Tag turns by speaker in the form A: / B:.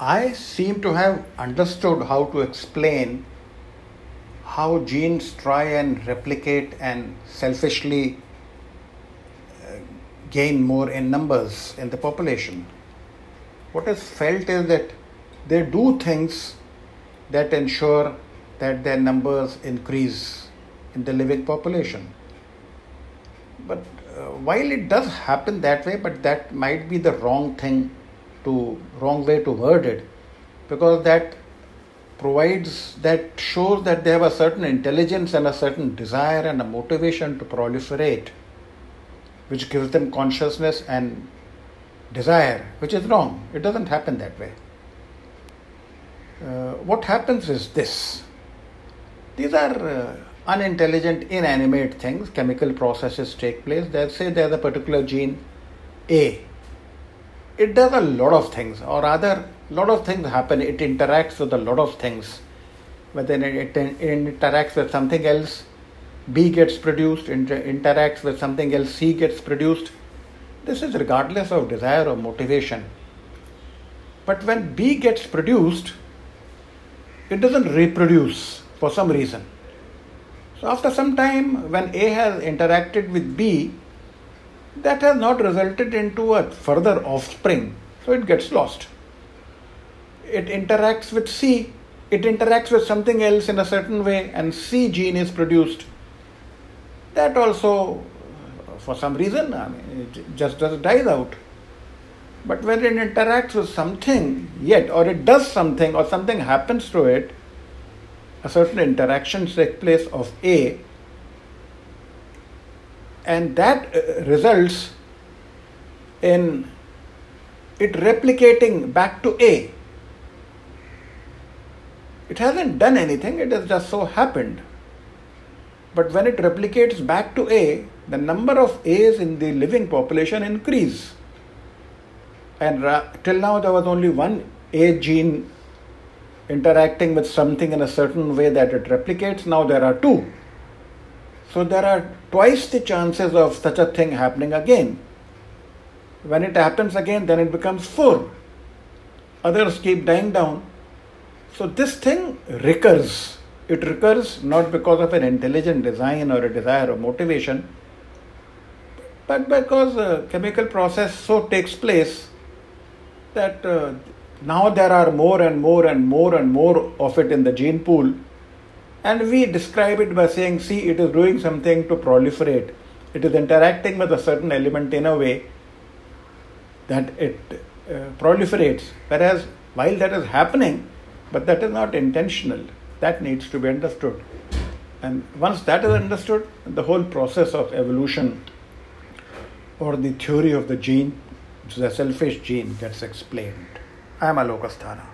A: I seem to have understood how to explain how genes try and replicate and selfishly uh, gain more in numbers in the population. What is felt is that they do things that ensure that their numbers increase in the living population. But uh, while it does happen that way, but that might be the wrong thing to wrong way to word it, because that provides that shows that they have a certain intelligence and a certain desire and a motivation to proliferate, which gives them consciousness and desire, which is wrong. It doesn't happen that way. Uh, what happens is this these are uh, unintelligent, inanimate things, chemical processes take place. Let's say there's a particular gene A. It does a lot of things, or rather, a lot of things happen. It interacts with a lot of things. But then it, it, interacts with something else, B gets produced, inter- interacts with something else, C gets produced. This is regardless of desire or motivation. But when B gets produced, it doesn't reproduce for some reason. So, after some time, when A has interacted with B, that has not resulted into a further offspring, so it gets lost. It interacts with C, it interacts with something else in a certain way, and C gene is produced. That also, for some reason, I mean, it just, just dies out. But when it interacts with something yet, or it does something, or something happens to it, a certain interaction takes place of A, and that uh, results in it replicating back to A. It hasn't done anything, it has just so happened. But when it replicates back to A, the number of A's in the living population increase. And ra- till now there was only one A gene interacting with something in a certain way that it replicates. Now there are two. So there are twice the chances of such a thing happening again. When it happens again, then it becomes four. Others keep dying down. So this thing recurs. It recurs not because of an intelligent design or a desire or motivation, but because a chemical process so takes place that uh, now there are more and more and more and more of it in the gene pool, and we describe it by saying, see, it is doing something to proliferate. It is interacting with a certain element in a way that it uh, proliferates. Whereas, while that is happening, but that is not intentional, that needs to be understood. And once that is understood, the whole process of evolution or the theory of the gene, the selfish gene, gets explained. I am Alok Asthana.